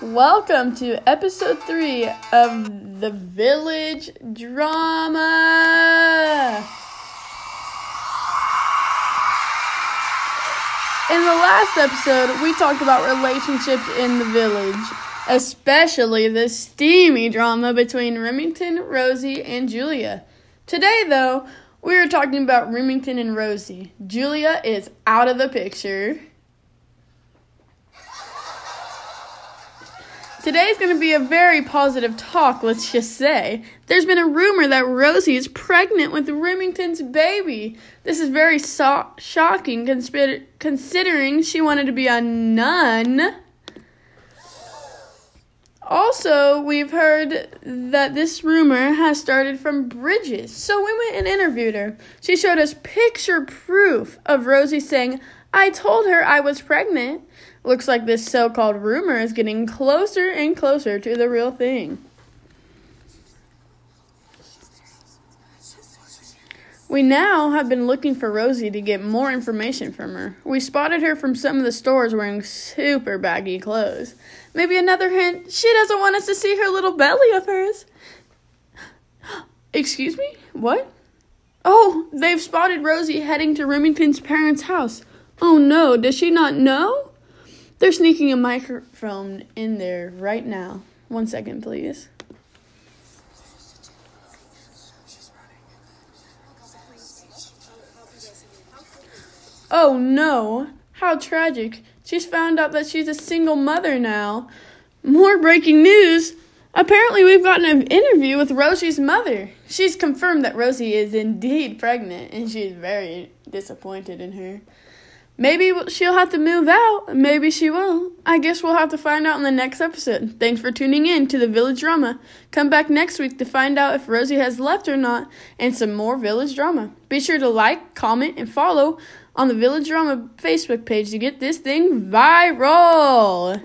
Welcome to episode three of the Village Drama. In the last episode, we talked about relationships in the village, especially the steamy drama between Remington, Rosie, and Julia. Today, though, we are talking about Remington and Rosie. Julia is out of the picture. Today's going to be a very positive talk, let's just say. There's been a rumor that Rosie is pregnant with Remington's baby. This is very so- shocking consider- considering she wanted to be a nun. Also, we've heard that this rumor has started from Bridges, so we went and interviewed her. She showed us picture proof of Rosie saying, I told her I was pregnant. Looks like this so called rumor is getting closer and closer to the real thing. We now have been looking for Rosie to get more information from her. We spotted her from some of the stores wearing super baggy clothes. Maybe another hint she doesn't want us to see her little belly of hers. Excuse me? What? Oh, they've spotted Rosie heading to Remington's parents' house. Oh no, does she not know? They're sneaking a microphone in there right now. One second, please. Oh no! How tragic. She's found out that she's a single mother now. More breaking news! Apparently, we've gotten an interview with Rosie's mother. She's confirmed that Rosie is indeed pregnant, and she's very disappointed in her. Maybe she'll have to move out. Maybe she won't. I guess we'll have to find out in the next episode. Thanks for tuning in to the Village Drama. Come back next week to find out if Rosie has left or not and some more Village Drama. Be sure to like, comment, and follow on the Village Drama Facebook page to get this thing viral.